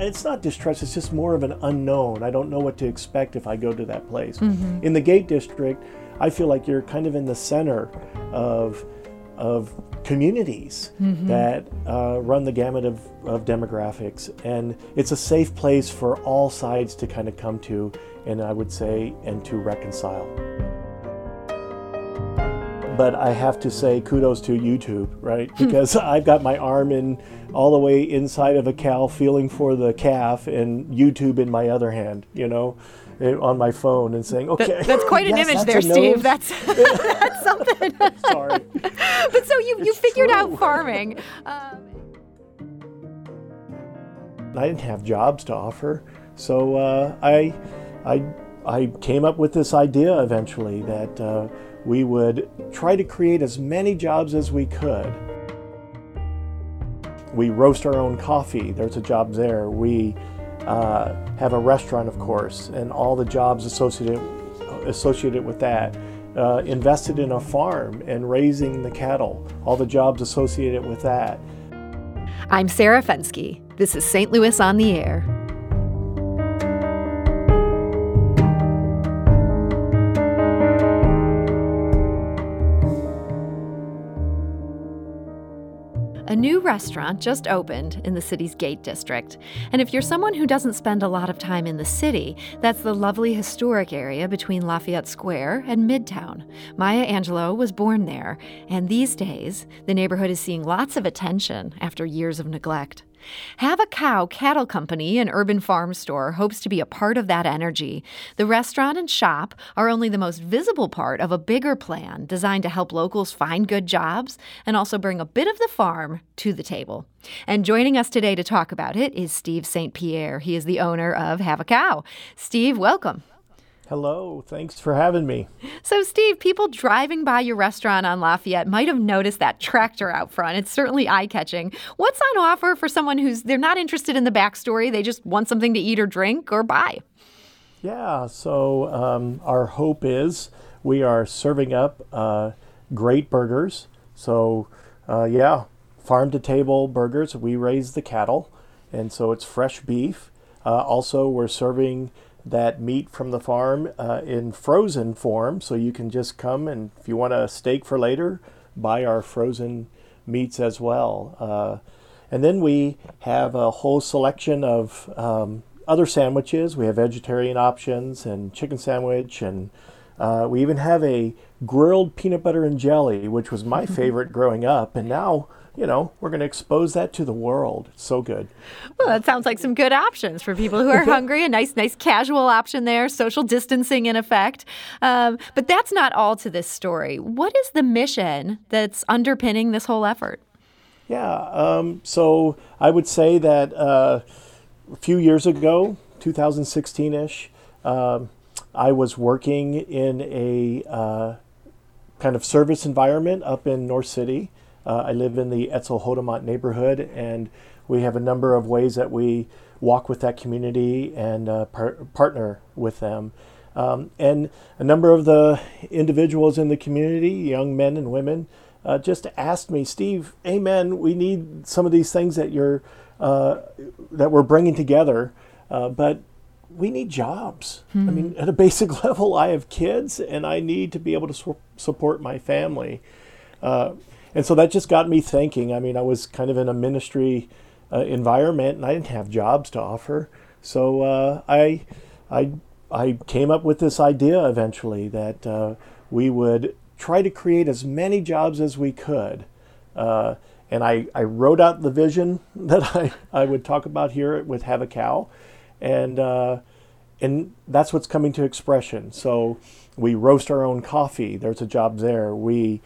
it's not distrust, it's just more of an unknown. I don't know what to expect if I go to that place. Mm-hmm. In the Gate District, I feel like you're kind of in the center of of communities mm-hmm. that uh, run the gamut of, of demographics. And it's a safe place for all sides to kind of come to, and I would say, and to reconcile. But I have to say kudos to YouTube, right? Because I've got my arm in all the way inside of a cow feeling for the calf and YouTube in my other hand, you know? on my phone and saying, "Okay." That, that's quite an yes, image there, Steve. That's that's something. Sorry. but so you you figured true. out farming. Um, I didn't have jobs to offer, so uh, I I I came up with this idea eventually that uh, we would try to create as many jobs as we could. We roast our own coffee. There's a job there. We uh, have a restaurant, of course, and all the jobs associated associated with that. Uh, invested in a farm and raising the cattle, all the jobs associated with that. I'm Sarah Fenske. This is St. Louis on the Air. Restaurant just opened in the city's Gate District. And if you're someone who doesn't spend a lot of time in the city, that's the lovely historic area between Lafayette Square and Midtown. Maya Angelou was born there, and these days, the neighborhood is seeing lots of attention after years of neglect. Have a Cow Cattle Company an Urban Farm Store hopes to be a part of that energy. The restaurant and shop are only the most visible part of a bigger plan designed to help locals find good jobs and also bring a bit of the farm to the table. And joining us today to talk about it is Steve St. Pierre. He is the owner of Have a Cow. Steve, welcome. Hello, thanks for having me. So, Steve, people driving by your restaurant on Lafayette might have noticed that tractor out front. It's certainly eye catching. What's on offer for someone who's they're not interested in the backstory? They just want something to eat or drink or buy. Yeah, so um, our hope is we are serving up uh, great burgers. So, uh, yeah, farm to table burgers. We raise the cattle, and so it's fresh beef. Uh, also, we're serving that meat from the farm uh, in frozen form. So you can just come and if you want a steak for later, buy our frozen meats as well. Uh, and then we have a whole selection of um, other sandwiches. We have vegetarian options and chicken sandwich, and uh, we even have a grilled peanut butter and jelly, which was my favorite growing up. And now you know, we're going to expose that to the world. It's so good. Well, that sounds like some good options for people who are hungry. A nice, nice casual option there, social distancing in effect. Um, but that's not all to this story. What is the mission that's underpinning this whole effort? Yeah, um, so I would say that uh, a few years ago, 2016 ish, um, I was working in a uh, kind of service environment up in North City. Uh, I live in the Etzel Hodiamont neighborhood, and we have a number of ways that we walk with that community and uh, par- partner with them. Um, and a number of the individuals in the community, young men and women, uh, just asked me, Steve, Amen. We need some of these things that you're uh, that we're bringing together, uh, but we need jobs. Hmm. I mean, at a basic level, I have kids, and I need to be able to su- support my family. Uh, and so that just got me thinking. I mean, I was kind of in a ministry uh, environment, and I didn't have jobs to offer. So uh, I, I, I came up with this idea eventually that uh, we would try to create as many jobs as we could. Uh, and I, I wrote out the vision that I, I would talk about here with Have a Cow. And, uh, and that's what's coming to expression. So we roast our own coffee. There's a job there. We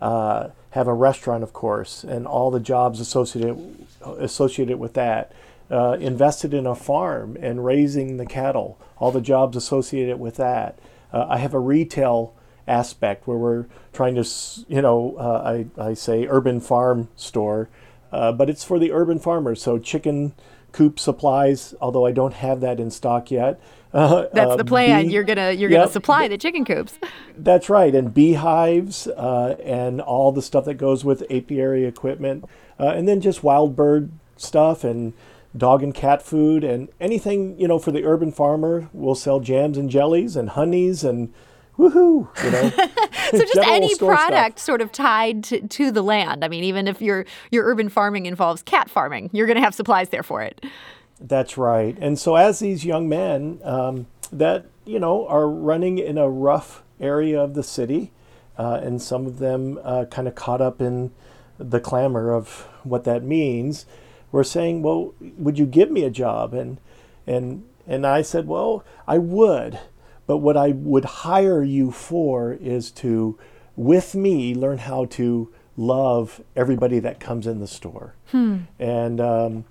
uh, have a restaurant, of course, and all the jobs associated associated with that. Uh, invested in a farm and raising the cattle, all the jobs associated with that. Uh, I have a retail aspect where we're trying to, you know, uh, I, I say urban farm store, uh, but it's for the urban farmers. So chicken coop supplies, although I don't have that in stock yet. Uh, that's the uh, plan. Bee, you're gonna you're yep, gonna supply the chicken coops. That's right, and beehives uh, and all the stuff that goes with apiary equipment, uh, and then just wild bird stuff and dog and cat food and anything you know for the urban farmer. We'll sell jams and jellies and honeys and woohoo, you know. so just any product stuff. sort of tied to, to the land. I mean, even if your your urban farming involves cat farming, you're going to have supplies there for it. That's right. And so as these young men um, that you know are running in a rough area of the city, uh, and some of them uh, kind of caught up in the clamor of what that means, were saying, "Well, would you give me a job?" and and and I said, "Well, I would." But what I would hire you for is to, with me, learn how to love everybody that comes in the store. Hmm. And, um,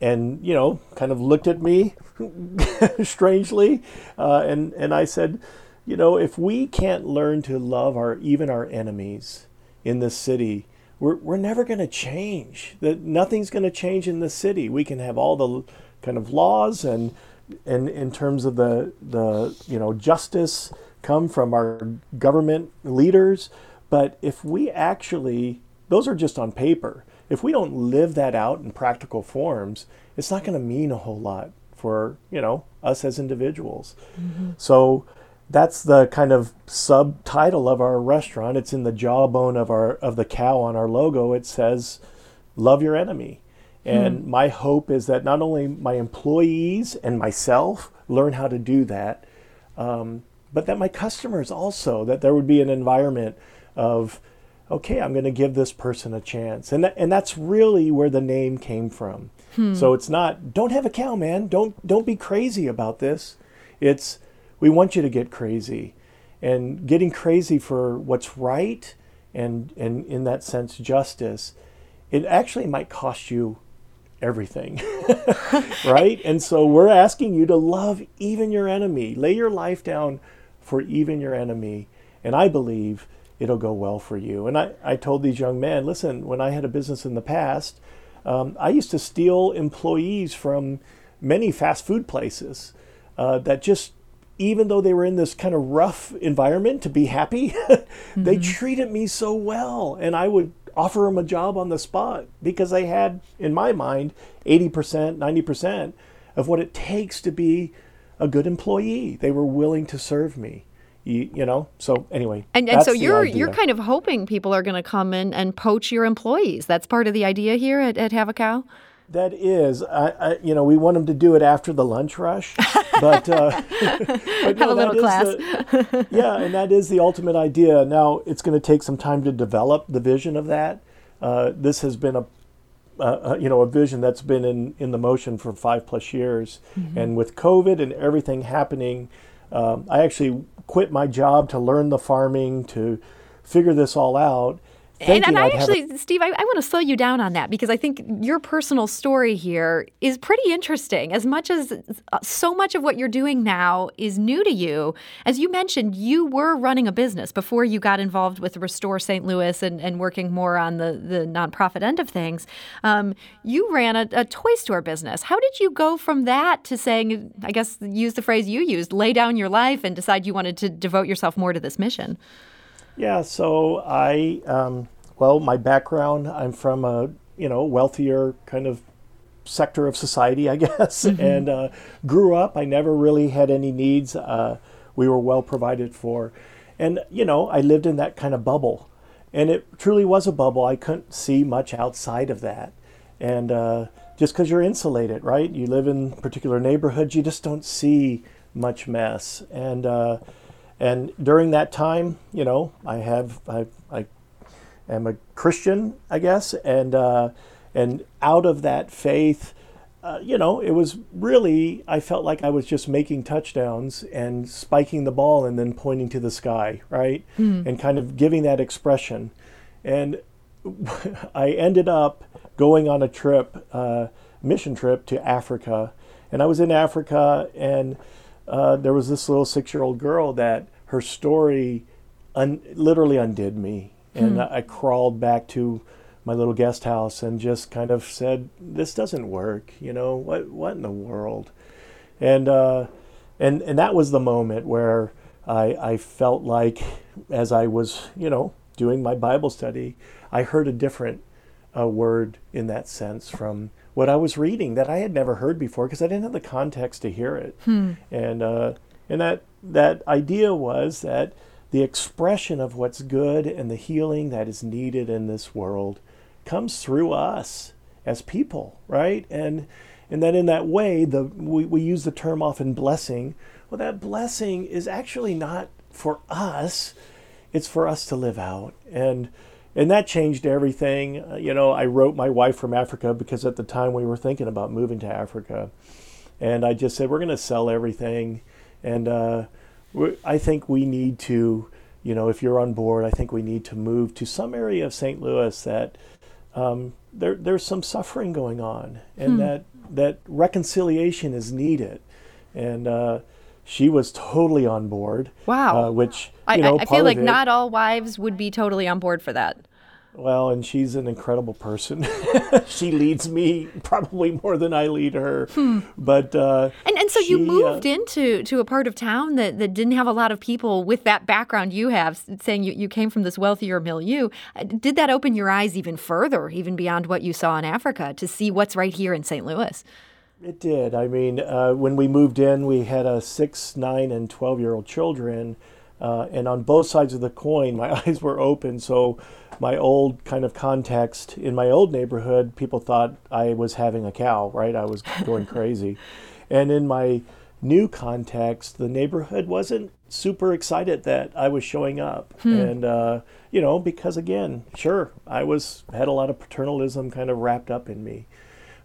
and, you know, kind of looked at me strangely. Uh, and, and I said, you know, if we can't learn to love our, even our enemies in this city, we're, we're never going to change. That nothing's going to change in the city. We can have all the kind of laws and in in terms of the the you know justice come from our government leaders but if we actually those are just on paper if we don't live that out in practical forms it's not going to mean a whole lot for you know us as individuals mm-hmm. so that's the kind of subtitle of our restaurant it's in the jawbone of our of the cow on our logo it says love your enemy and hmm. my hope is that not only my employees and myself learn how to do that, um, but that my customers also, that there would be an environment of, okay, I'm going to give this person a chance. And, and that's really where the name came from. Hmm. So it's not, don't have a cow, man. Don't, don't be crazy about this. It's, we want you to get crazy. And getting crazy for what's right and, and in that sense, justice, it actually might cost you everything. right? And so we're asking you to love even your enemy. Lay your life down for even your enemy. And I believe it'll go well for you. And I, I told these young men listen, when I had a business in the past, um, I used to steal employees from many fast food places uh, that just even though they were in this kind of rough environment to be happy, mm-hmm. they treated me so well. And I would offer them a job on the spot because they had, in my mind, 80%, 90% of what it takes to be a good employee. They were willing to serve me. You, you know so anyway and, and so you're you're kind of hoping people are going to come in and poach your employees that's part of the idea here at, at have a cow that is, I, I, you know, we want them to do it after the lunch rush, but, uh, but no, have a little class. The, yeah, and that is the ultimate idea. Now it's going to take some time to develop the vision of that. Uh, this has been a, uh, you know, a vision that's been in in the motion for five plus years, mm-hmm. and with COVID and everything happening, um, I actually quit my job to learn the farming to figure this all out and, and I actually, a- Steve, I, I want to slow you down on that because I think your personal story here is pretty interesting. As much as uh, so much of what you're doing now is new to you, as you mentioned, you were running a business before you got involved with Restore St. Louis and, and working more on the, the nonprofit end of things. Um, you ran a, a toy store business. How did you go from that to saying, I guess, use the phrase you used, lay down your life and decide you wanted to devote yourself more to this mission? Yeah, so I, um, well, my background, I'm from a, you know, wealthier kind of sector of society, I guess, mm-hmm. and uh, grew up. I never really had any needs. Uh, we were well provided for. And, you know, I lived in that kind of bubble. And it truly was a bubble. I couldn't see much outside of that. And uh, just because you're insulated, right? You live in particular neighborhoods, you just don't see much mess. And, uh, and during that time, you know, I have I, I am a Christian, I guess, and uh, and out of that faith, uh, you know, it was really I felt like I was just making touchdowns and spiking the ball and then pointing to the sky, right, mm. and kind of giving that expression, and I ended up going on a trip, uh, mission trip to Africa, and I was in Africa and uh, there was this little six year old girl that her story un- literally undid me. And hmm. I crawled back to my little guest house and just kind of said, "This doesn't work. You know what? What in the world?" And uh, and and that was the moment where I I felt like, as I was you know doing my Bible study, I heard a different a word in that sense from what I was reading that I had never heard before because I didn't have the context to hear it. Hmm. And uh, and that that idea was that the expression of what's good and the healing that is needed in this world comes through us as people, right? And and that in that way, the we, we use the term often blessing. Well, that blessing is actually not for us; it's for us to live out. And and that changed everything. Uh, you know, I wrote my wife from Africa because at the time we were thinking about moving to Africa, and I just said we're going to sell everything, and uh, I think we need to, you know, if you're on board, I think we need to move to some area of St. Louis that um, there, there's some suffering going on, and Hmm. that that reconciliation is needed, and uh, she was totally on board. Wow. Uh, which I, you know, I, I feel like it- not all wives would be totally on board for that. Well, and she's an incredible person. she leads me probably more than I lead her. But uh, And and so you she, uh, moved into to a part of town that, that didn't have a lot of people with that background you have, saying you, you came from this wealthier milieu. Uh, Did that open your eyes even further, even beyond what you saw in Africa, to see what's right here in St. Louis? It did. I mean, uh, when we moved in, we had a six, nine, and 12 year old children. Uh, and on both sides of the coin, my eyes were open. So, my old kind of context in my old neighborhood, people thought I was having a cow, right? I was going crazy. And in my new context, the neighborhood wasn't super excited that I was showing up. And, uh, you know, because again, sure, I was had a lot of paternalism kind of wrapped up in me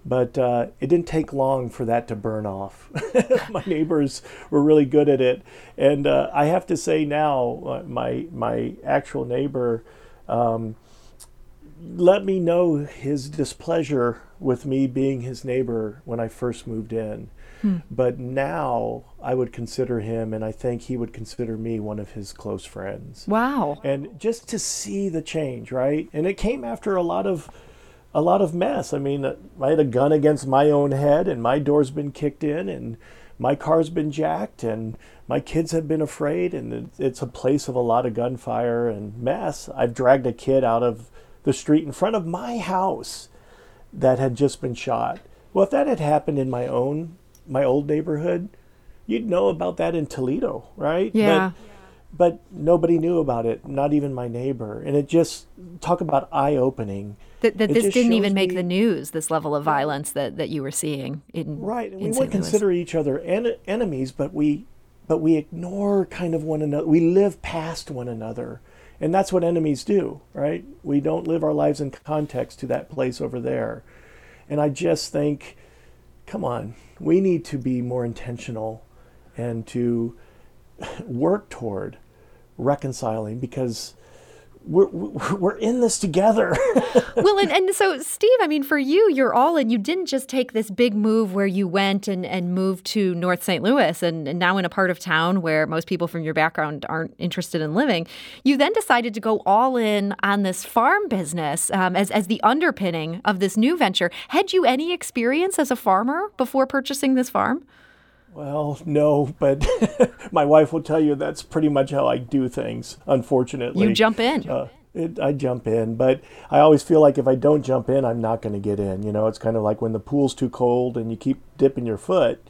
but uh, it didn't take long for that to burn off. my neighbors were really good at it, and uh, I have to say now, uh, my my actual neighbor um, let me know his displeasure with me being his neighbor when I first moved in. But now I would consider him, and I think he would consider me one of his close friends Wow. and just to see the change right and it came after a lot of a lot of mess. I mean i had a gun against my own head and my door's been kicked in and my car's been jacked and my kids have been afraid and it's a place of a lot of gunfire and mess. I've dragged a kid out of the street in front of my house that had just been shot. Well if that had happened in my own my old neighborhood you'd know about that in toledo right? Yeah. but nobody knew about it, not even my neighbor. And it just talk about eye opening. That, that this didn't even make me- the news, this level of violence that, that you were seeing in Right, and in we St. would consider each other en- enemies, but we but we ignore kind of one another. We live past one another. And that's what enemies do, right? We don't live our lives in context to that place over there. And I just think come on, we need to be more intentional and to work toward reconciling because we're, we're in this together. well, and, and so, Steve, I mean, for you, you're all in. You didn't just take this big move where you went and, and moved to North St. Louis and, and now in a part of town where most people from your background aren't interested in living. You then decided to go all in on this farm business um, as, as the underpinning of this new venture. Had you any experience as a farmer before purchasing this farm? Well, no, but my wife will tell you that's pretty much how I do things, unfortunately. You jump in. Uh, it, I jump in, but I always feel like if I don't jump in, I'm not going to get in. You know, it's kind of like when the pool's too cold and you keep dipping your foot,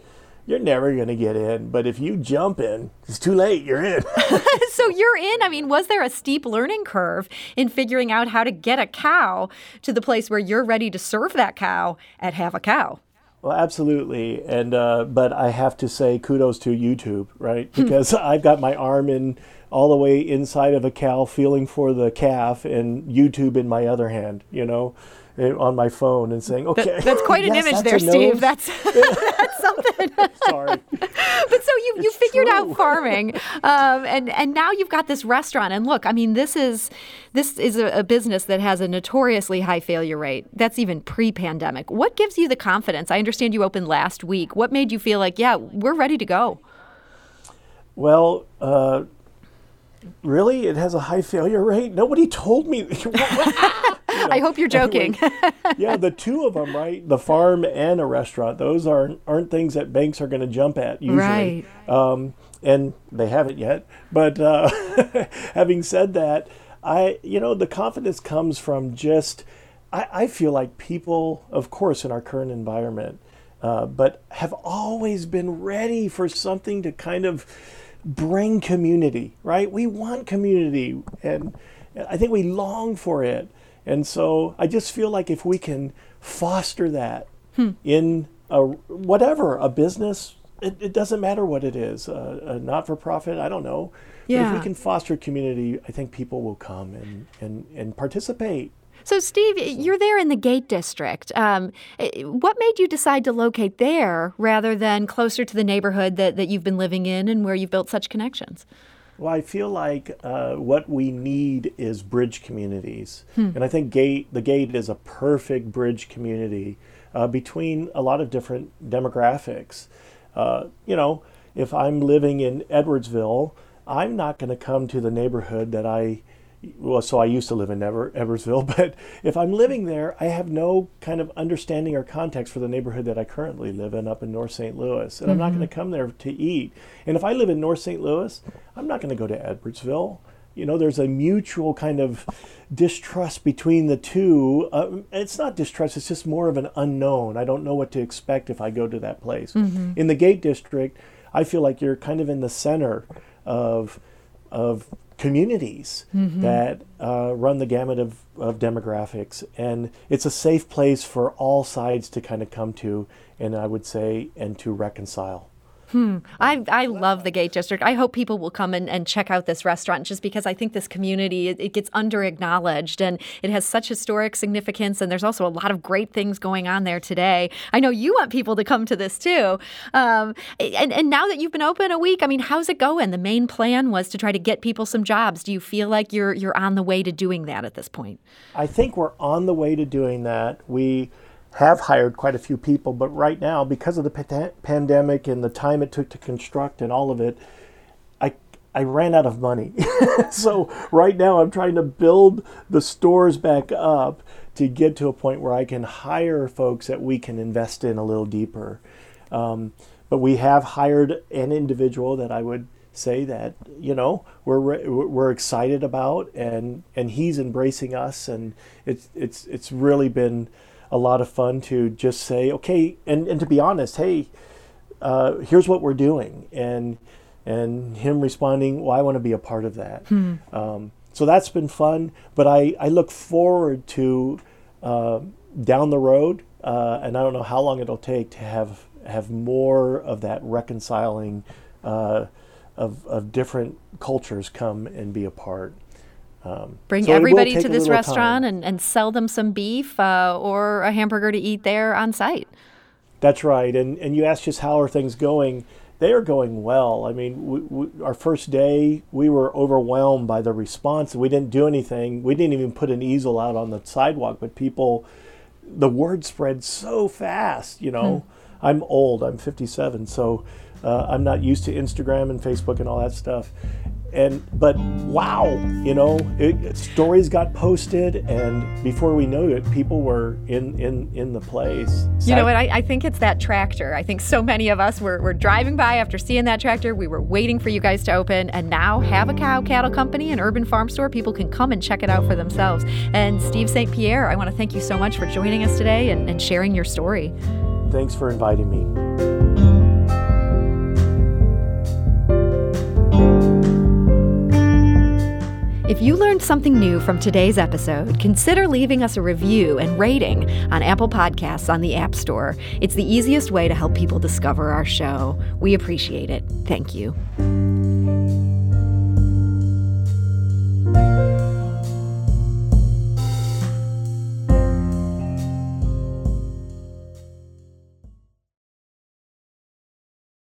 you're never going to get in. But if you jump in, it's too late, you're in. so you're in. I mean, was there a steep learning curve in figuring out how to get a cow to the place where you're ready to serve that cow at Have a Cow? Well, absolutely, and uh, but I have to say kudos to YouTube, right? Because I've got my arm in all the way inside of a cow, feeling for the calf, and YouTube in my other hand, you know, on my phone, and saying, "Okay." That's quite an yes, image there, Steve. nose." That's that's something. sorry. but so you you It's figured out farming, um, and and now you've got this restaurant. And look, I mean, this is this is a, a business that has a notoriously high failure rate. That's even pre-pandemic. What gives you the confidence? I understand you opened last week. What made you feel like, yeah, we're ready to go? Well, uh, really, it has a high failure rate. Nobody told me. I hope you're joking. yeah, the two of them, right? The farm and a restaurant. Those aren't aren't things that banks are going to jump at usually. Right. Um, and they haven't yet. But uh, having said that, I you know the confidence comes from just I, I feel like people, of course, in our current environment, uh, but have always been ready for something to kind of bring community, right? We want community, and I think we long for it. And so I just feel like if we can foster that hmm. in a, whatever, a business, it, it, doesn't matter what it is, a, a not for profit, I don't know. Yeah. But if we can foster community, I think people will come and, and, and participate. So, Steve, you're there in the Gate District. Um, eh, what made you decide to locate there rather than closer to the neighborhood that, that you've been living in and where you've built such connections? Well, I feel like uh, what we need is bridge communities, hmm. and I think Gate the Gate is a perfect bridge community uh, between a lot of different demographics. Uh, you know, if I'm living in Edwardsville, I'm not going to come to the neighborhood that I well, so I used to live in Ever, Edwardsville, but if I'm living there, I have no kind of understanding or context for the neighborhood that I currently live in up in North St. Louis. And mm-hmm. I'm not going to come there to eat. And if I live in North St. Louis, I'm not going to go to Edwardsville. You know, there's a mutual kind of distrust between the two. Uh, it's not distrust, it's just more of an unknown. I don't know what to expect if I go to that place. Mm-hmm. In the Gate District, I feel like you're kind of in the center of of communities mm-hmm. that uh, run the gamut of, of demographics. And it's a safe place for all sides to kind of come to, and I would say, and to reconcile. Hmm. I, I love the Gate District. I hope people will come and, and check out this restaurant just because I think this community, it, it, gets under acknowledged and it has such historic significance. And there's also a lot of great things going on there today. I know you want people to come to this too. Um, and, and now that you've been open a week, I mean, how's it going? The main plan was to try to get people some jobs. Do you feel like you're, you're on the way to doing that at this point? I think we're on the way to doing that. We have hired quite a few people, but right now, because of the pa- pandemic and the time it took to construct and all of it, I I ran out of money. so right now, I'm trying to build the stores back up to get to a point where I can hire folks that we can invest in a little deeper. Um, but we have hired an individual that I would say that you know we're we're excited about, and and he's embracing us, and it's it's it's really been a lot of fun to just say, okay, and, and to be honest, hey, uh, here's what we're doing, and and him responding, well, I want to be a part of that. Hmm. Um, so that's been fun, but I, I look forward to uh, down the road, uh, and I don't know how long it'll take to have have more of that reconciling uh, of, of different cultures come and be a part. Um, Bring so everybody to this restaurant and, and sell them some beef uh, or a hamburger to eat there on site. That's right. And, and you asked just how are things going. They are going well. I mean, we, we, our first day, we were overwhelmed by the response. We didn't do anything. We didn't even put an easel out on the sidewalk, but people, the word spread so fast. You know, hmm. I'm old. I'm 57, so uh, I'm not used to Instagram and Facebook and all that stuff and but wow you know it, stories got posted and before we knew it people were in in in the place. You know what? I, I, think it's that tractor. I think so many of us were, were driving by after seeing that tractor. We were waiting for you guys to open and now have a cow cattle company an urban farm store. People can come and check it out for themselves. And steve st pierre i want to thank you so much for joining us today and, and sharing your story. Thanks for inviting me If you learned something new from today's episode, consider leaving us a review and rating on Apple Podcasts on the App Store. It's the easiest way to help people discover our show. We appreciate it. Thank you.